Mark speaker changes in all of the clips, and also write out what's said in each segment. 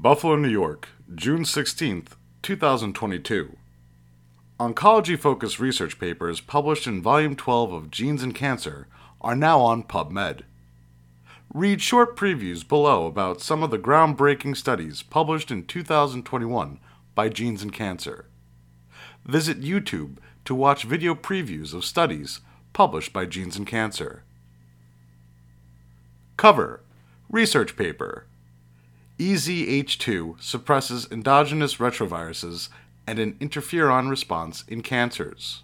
Speaker 1: Buffalo, New York, June 16, 2022. Oncology focused research papers published in Volume 12 of Genes and Cancer are now on PubMed. Read short previews below about some of the groundbreaking studies published in 2021 by Genes and Cancer. Visit YouTube to watch video previews of studies published by Genes and Cancer. Cover Research paper EZH2 suppresses endogenous retroviruses and an interferon response in cancers.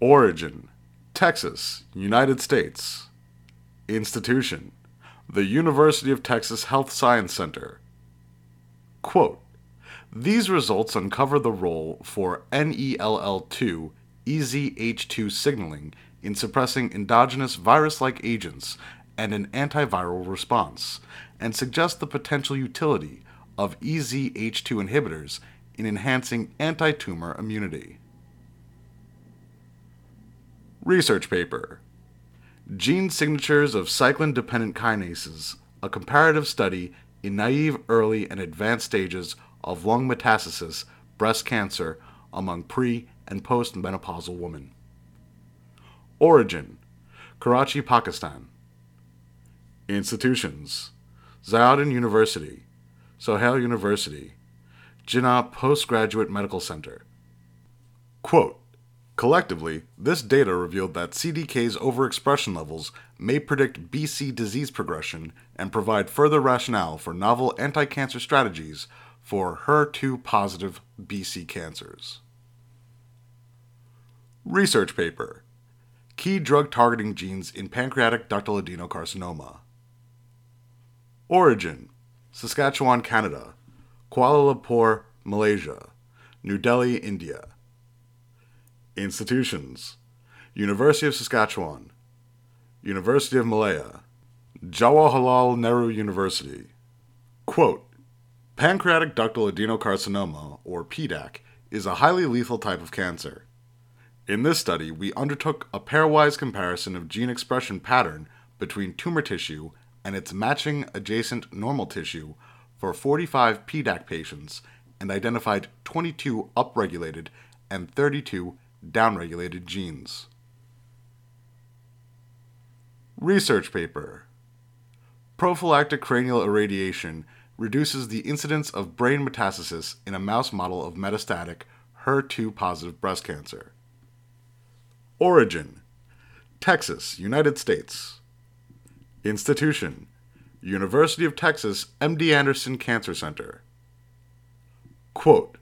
Speaker 1: Origin Texas, United States. Institution The University of Texas Health Science Center. Quote These results uncover the role for NELL2 EZH2 signaling in suppressing endogenous virus like agents and an antiviral response, and suggest the potential utility of EZH2 inhibitors in enhancing anti tumor immunity. Research paper Gene Signatures of Cyclin Dependent Kinases, a comparative study in naive, early, and advanced stages of lung metastasis, breast cancer among pre and postmenopausal women. Origin Karachi, Pakistan. Institutions Ziauddin University, Sohail University, Jinnah Postgraduate Medical Center. Quote, Collectively, this data revealed that CDK's overexpression levels may predict BC disease progression and provide further rationale for novel anti cancer strategies for HER2 positive BC cancers. Research paper Key drug targeting genes in pancreatic ductal adenocarcinoma. Origin Saskatchewan, Canada, Kuala Lumpur, Malaysia, New Delhi, India. Institutions University of Saskatchewan, University of Malaya, Jawaharlal Nehru University. Quote Pancreatic ductal adenocarcinoma, or PDAC, is a highly lethal type of cancer. In this study, we undertook a pairwise comparison of gene expression pattern between tumor tissue and its matching adjacent normal tissue for 45 PDAC patients and identified 22 upregulated and 32 downregulated genes. Research paper Prophylactic cranial irradiation reduces the incidence of brain metastasis in a mouse model of metastatic HER2 positive breast cancer. Origin Texas, United States. Institution University of Texas MD Anderson Cancer Center. Quote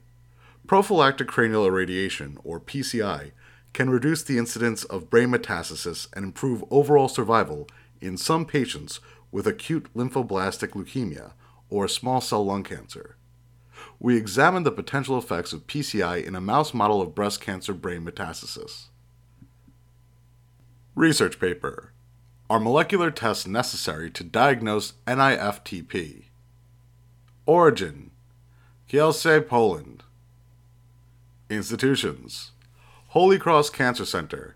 Speaker 1: Prophylactic cranial irradiation, or PCI, can reduce the incidence of brain metastasis and improve overall survival in some patients with acute lymphoblastic leukemia or small cell lung cancer. We examined the potential effects of PCI in a mouse model of breast cancer brain metastasis. Research paper Are molecular tests necessary to diagnose NIFTP? Origin Kielce, Poland. Institutions Holy Cross Cancer Center,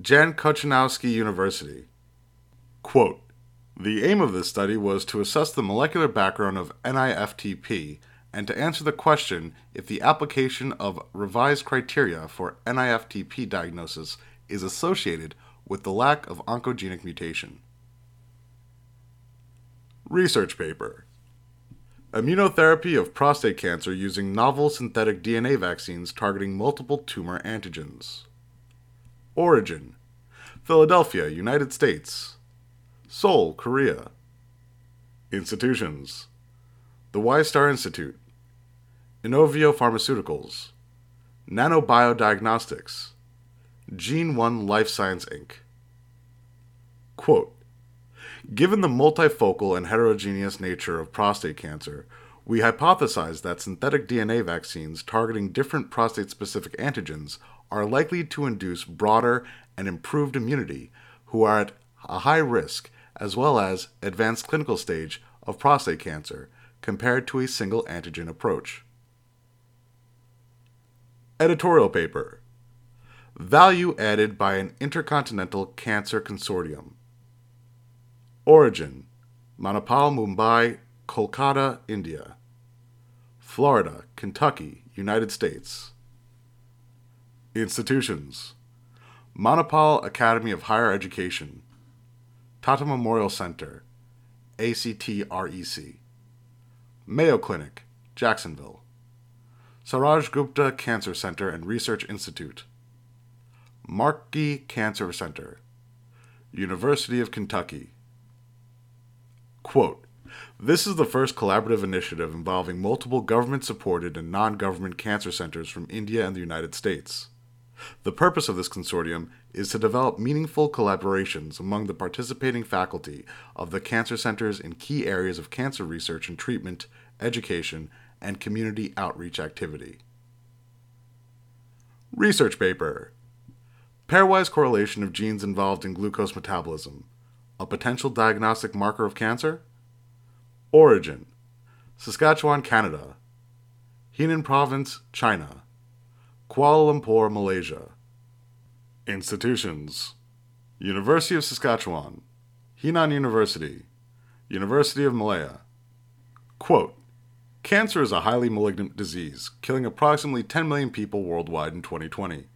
Speaker 1: Jan Kochanowski University. Quote The aim of this study was to assess the molecular background of NIFTP and to answer the question if the application of revised criteria for NIFTP diagnosis is associated with the lack of oncogenic mutation. Research paper Immunotherapy of prostate cancer using novel synthetic DNA vaccines targeting multiple tumor antigens. Origin Philadelphia, United States. Seoul, Korea. Institutions The Wistar Institute, Inovio Pharmaceuticals, Nanobiodiagnostics, GeneOne Life Science Inc. Quote Given the multifocal and heterogeneous nature of prostate cancer, we hypothesize that synthetic DNA vaccines targeting different prostate specific antigens are likely to induce broader and improved immunity who are at a high risk as well as advanced clinical stage of prostate cancer compared to a single antigen approach. Editorial paper Value added by an Intercontinental Cancer Consortium. Origin Manipal, Mumbai, Kolkata, India. Florida, Kentucky, United States. Institutions Manipal Academy of Higher Education, Tata Memorial Center, ACTREC, Mayo Clinic, Jacksonville, Saroj Gupta Cancer Center and Research Institute, Markey Cancer Center, University of Kentucky. Quote, this is the first collaborative initiative involving multiple government supported and non government cancer centers from India and the United States. The purpose of this consortium is to develop meaningful collaborations among the participating faculty of the cancer centers in key areas of cancer research and treatment, education, and community outreach activity. Research paper Pairwise correlation of genes involved in glucose metabolism, a potential diagnostic marker of cancer? Origin Saskatchewan, Canada. Henan Province, China. Kuala Lumpur, Malaysia. Institutions University of Saskatchewan, Henan University, University of Malaya. Quote Cancer is a highly malignant disease, killing approximately 10 million people worldwide in 2020.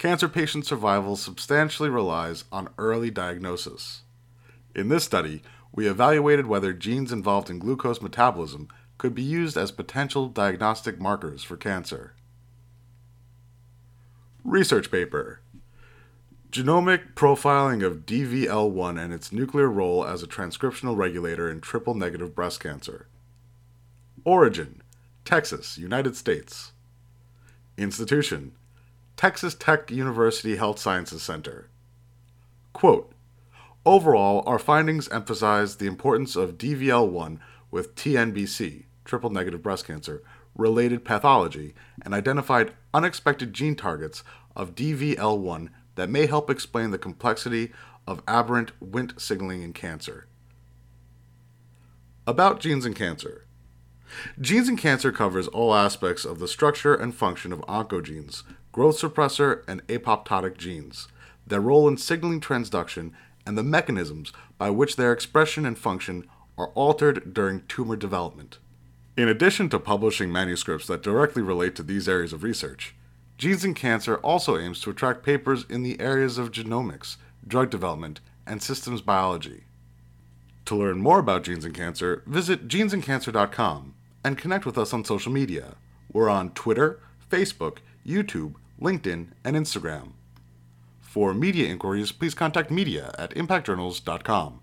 Speaker 1: Cancer patient survival substantially relies on early diagnosis. In this study, we evaluated whether genes involved in glucose metabolism could be used as potential diagnostic markers for cancer. Research paper Genomic profiling of DVL1 and its nuclear role as a transcriptional regulator in triple negative breast cancer. Origin Texas, United States. Institution Texas Tech University Health Sciences Center. Quote Overall, our findings emphasize the importance of DVL1 with TNBC, triple negative breast cancer, related pathology and identified unexpected gene targets of DVL1 that may help explain the complexity of aberrant Wnt signaling in cancer. About genes in cancer. Genes in cancer covers all aspects of the structure and function of oncogenes, growth suppressor, and apoptotic genes, their role in signaling transduction, and the mechanisms by which their expression and function are altered during tumor development. In addition to publishing manuscripts that directly relate to these areas of research, Genes in Cancer also aims to attract papers in the areas of genomics, drug development, and systems biology. To learn more about Genes in Cancer, visit genesincancer.com and connect with us on social media. We're on Twitter, Facebook, YouTube, LinkedIn, and Instagram. For media inquiries, please contact media at impactjournals.com.